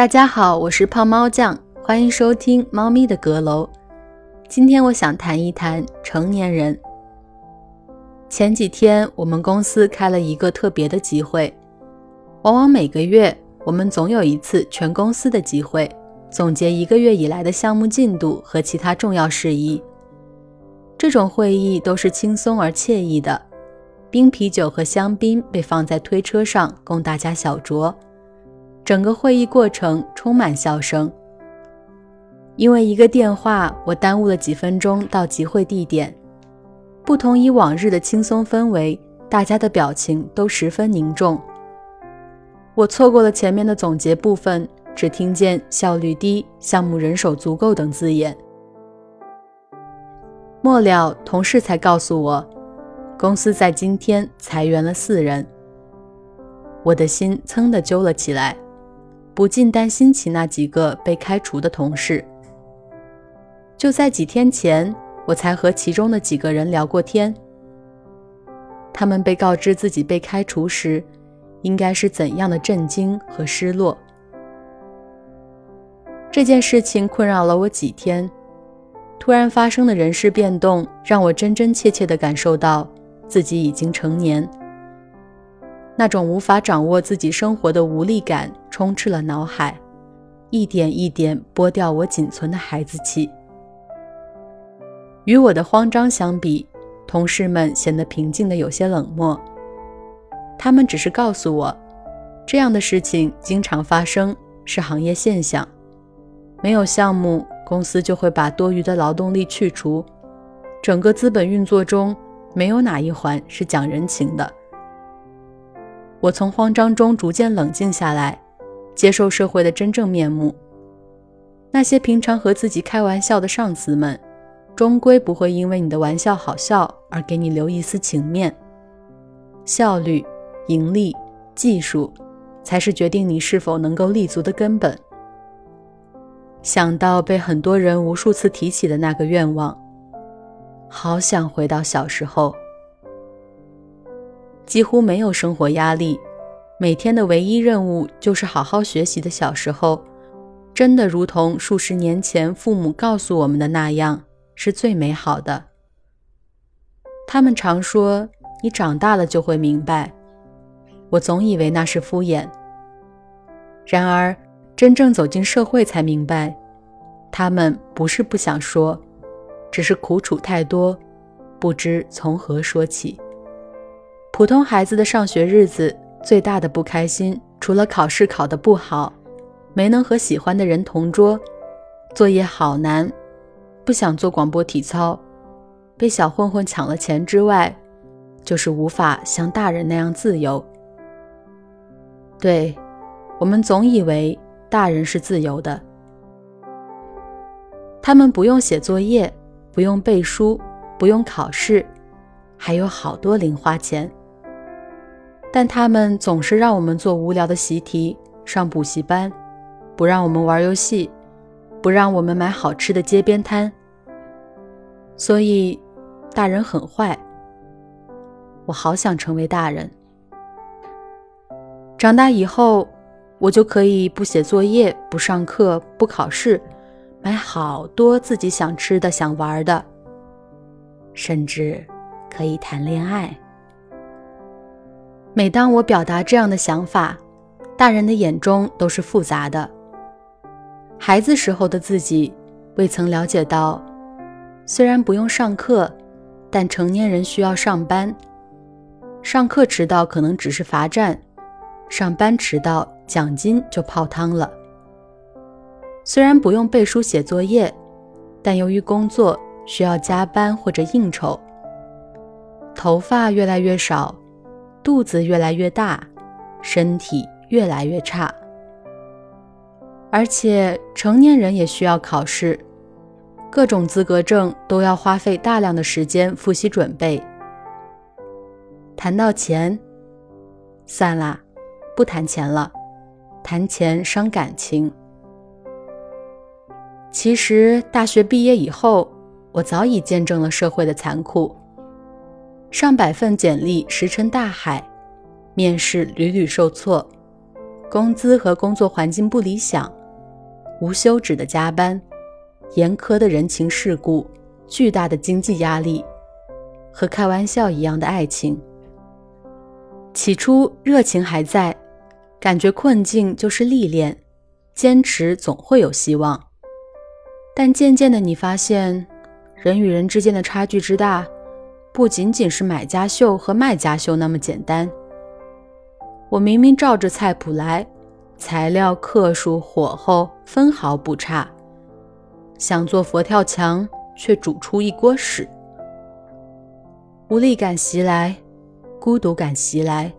大家好，我是胖猫酱，欢迎收听《猫咪的阁楼》。今天我想谈一谈成年人。前几天我们公司开了一个特别的集会，往往每个月我们总有一次全公司的集会，总结一个月以来的项目进度和其他重要事宜。这种会议都是轻松而惬意的，冰啤酒和香槟被放在推车上供大家小酌。整个会议过程充满笑声。因为一个电话，我耽误了几分钟到集会地点。不同以往日的轻松氛围，大家的表情都十分凝重。我错过了前面的总结部分，只听见效率低、项目人手足够等字眼。末了，同事才告诉我，公司在今天裁员了四人。我的心噌地揪了起来。不禁担心起那几个被开除的同事。就在几天前，我才和其中的几个人聊过天。他们被告知自己被开除时，应该是怎样的震惊和失落。这件事情困扰了我几天。突然发生的人事变动，让我真真切切地感受到自己已经成年。那种无法掌握自己生活的无力感充斥了脑海，一点一点剥掉我仅存的孩子气。与我的慌张相比，同事们显得平静的有些冷漠。他们只是告诉我，这样的事情经常发生，是行业现象。没有项目，公司就会把多余的劳动力去除。整个资本运作中，没有哪一环是讲人情的。我从慌张中逐渐冷静下来，接受社会的真正面目。那些平常和自己开玩笑的上司们，终归不会因为你的玩笑好笑而给你留一丝情面。效率、盈利、技术，才是决定你是否能够立足的根本。想到被很多人无数次提起的那个愿望，好想回到小时候。几乎没有生活压力，每天的唯一任务就是好好学习的小时候，真的如同数十年前父母告诉我们的那样，是最美好的。他们常说：“你长大了就会明白。”我总以为那是敷衍。然而，真正走进社会才明白，他们不是不想说，只是苦楚太多，不知从何说起。普通孩子的上学日子，最大的不开心，除了考试考得不好，没能和喜欢的人同桌，作业好难，不想做广播体操，被小混混抢了钱之外，就是无法像大人那样自由。对，我们总以为大人是自由的，他们不用写作业，不用背书，不用考试，还有好多零花钱。但他们总是让我们做无聊的习题、上补习班，不让我们玩游戏，不让我们买好吃的街边摊。所以，大人很坏。我好想成为大人。长大以后，我就可以不写作业、不上课、不考试，买好多自己想吃的、想玩的，甚至可以谈恋爱。每当我表达这样的想法，大人的眼中都是复杂的。孩子时候的自己未曾了解到，虽然不用上课，但成年人需要上班。上课迟到可能只是罚站，上班迟到奖金就泡汤了。虽然不用背书写作业，但由于工作需要加班或者应酬，头发越来越少。肚子越来越大，身体越来越差，而且成年人也需要考试，各种资格证都要花费大量的时间复习准备。谈到钱，算啦，不谈钱了，谈钱伤感情。其实大学毕业以后，我早已见证了社会的残酷。上百份简历石沉大海，面试屡屡受挫，工资和工作环境不理想，无休止的加班，严苛的人情世故，巨大的经济压力，和开玩笑一样的爱情。起初热情还在，感觉困境就是历练，坚持总会有希望。但渐渐的，你发现人与人之间的差距之大，不仅仅是买家秀和卖家秀那么简单。我明明照着菜谱来，材料、克数、火候分毫不差，想做佛跳墙，却煮出一锅屎。无力感袭来，孤独感袭来，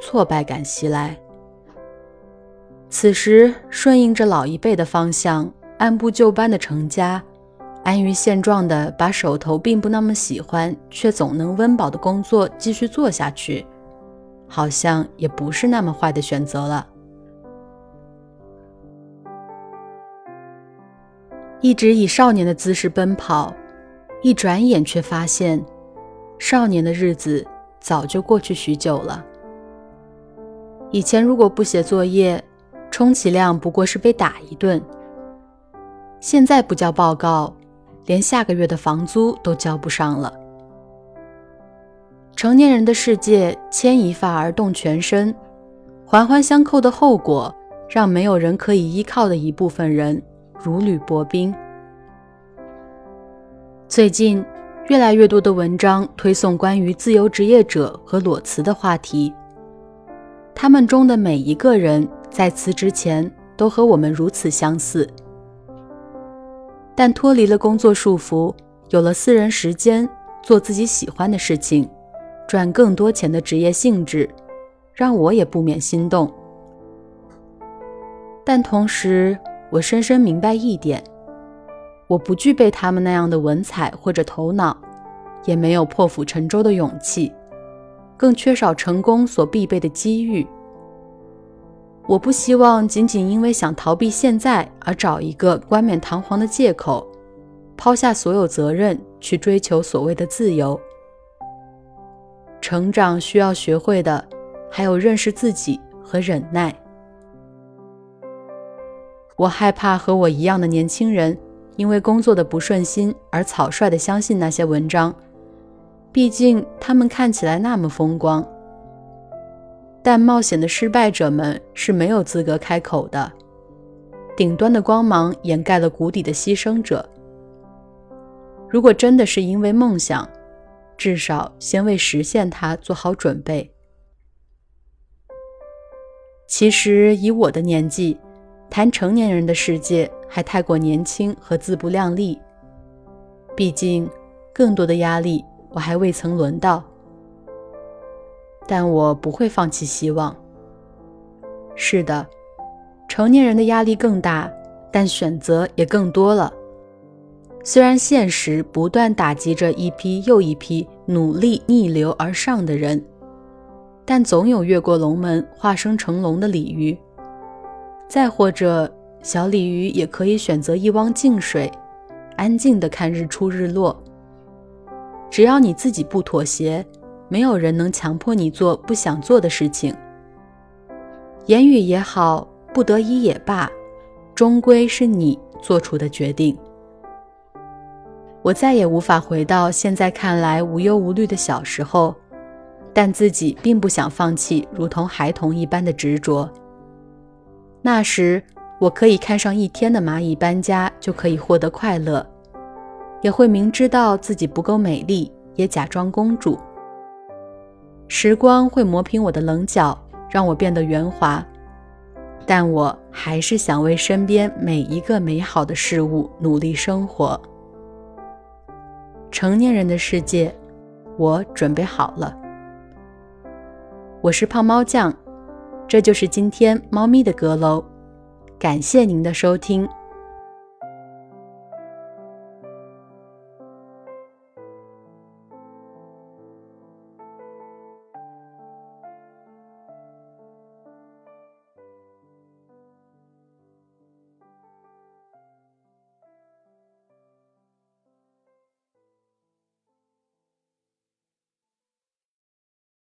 挫败感袭来。此时顺应着老一辈的方向，按部就班的成家，安于现状的把手头并不那么喜欢却总能温饱的工作继续做下去。好像也不是那么坏的选择了。一直以少年的姿势奔跑，一转眼却发现，少年的日子早就过去许久了。以前如果不写作业，充其量不过是被打一顿。现在不交报告，连下个月的房租都交不上了。成年人的世界，牵一发而动全身，环环相扣的后果，让没有人可以依靠的一部分人如履薄冰。最近，越来越多的文章推送关于自由职业者和裸辞的话题，他们中的每一个人在辞职前都和我们如此相似，但脱离了工作束缚，有了私人时间，做自己喜欢的事情。赚更多钱的职业性质，让我也不免心动。但同时，我深深明白一点：我不具备他们那样的文采或者头脑，也没有破釜沉舟的勇气，更缺少成功所必备的机遇。我不希望仅仅因为想逃避现在而找一个冠冕堂皇的借口，抛下所有责任去追求所谓的自由。成长需要学会的，还有认识自己和忍耐。我害怕和我一样的年轻人，因为工作的不顺心而草率的相信那些文章，毕竟他们看起来那么风光。但冒险的失败者们是没有资格开口的，顶端的光芒掩盖了谷底的牺牲者。如果真的是因为梦想，至少先为实现它做好准备。其实以我的年纪，谈成年人的世界还太过年轻和自不量力。毕竟，更多的压力我还未曾轮到。但我不会放弃希望。是的，成年人的压力更大，但选择也更多了。虽然现实不断打击着一批又一批努力逆流而上的人，但总有越过龙门化生成龙的鲤鱼。再或者，小鲤鱼也可以选择一汪静水，安静地看日出日落。只要你自己不妥协，没有人能强迫你做不想做的事情。言语也好，不得已也罢，终归是你做出的决定。我再也无法回到现在看来无忧无虑的小时候，但自己并不想放弃如同孩童一般的执着。那时，我可以看上一天的蚂蚁搬家就可以获得快乐，也会明知道自己不够美丽，也假装公主。时光会磨平我的棱角，让我变得圆滑，但我还是想为身边每一个美好的事物努力生活。成年人的世界，我准备好了。我是胖猫酱，这就是今天猫咪的阁楼。感谢您的收听。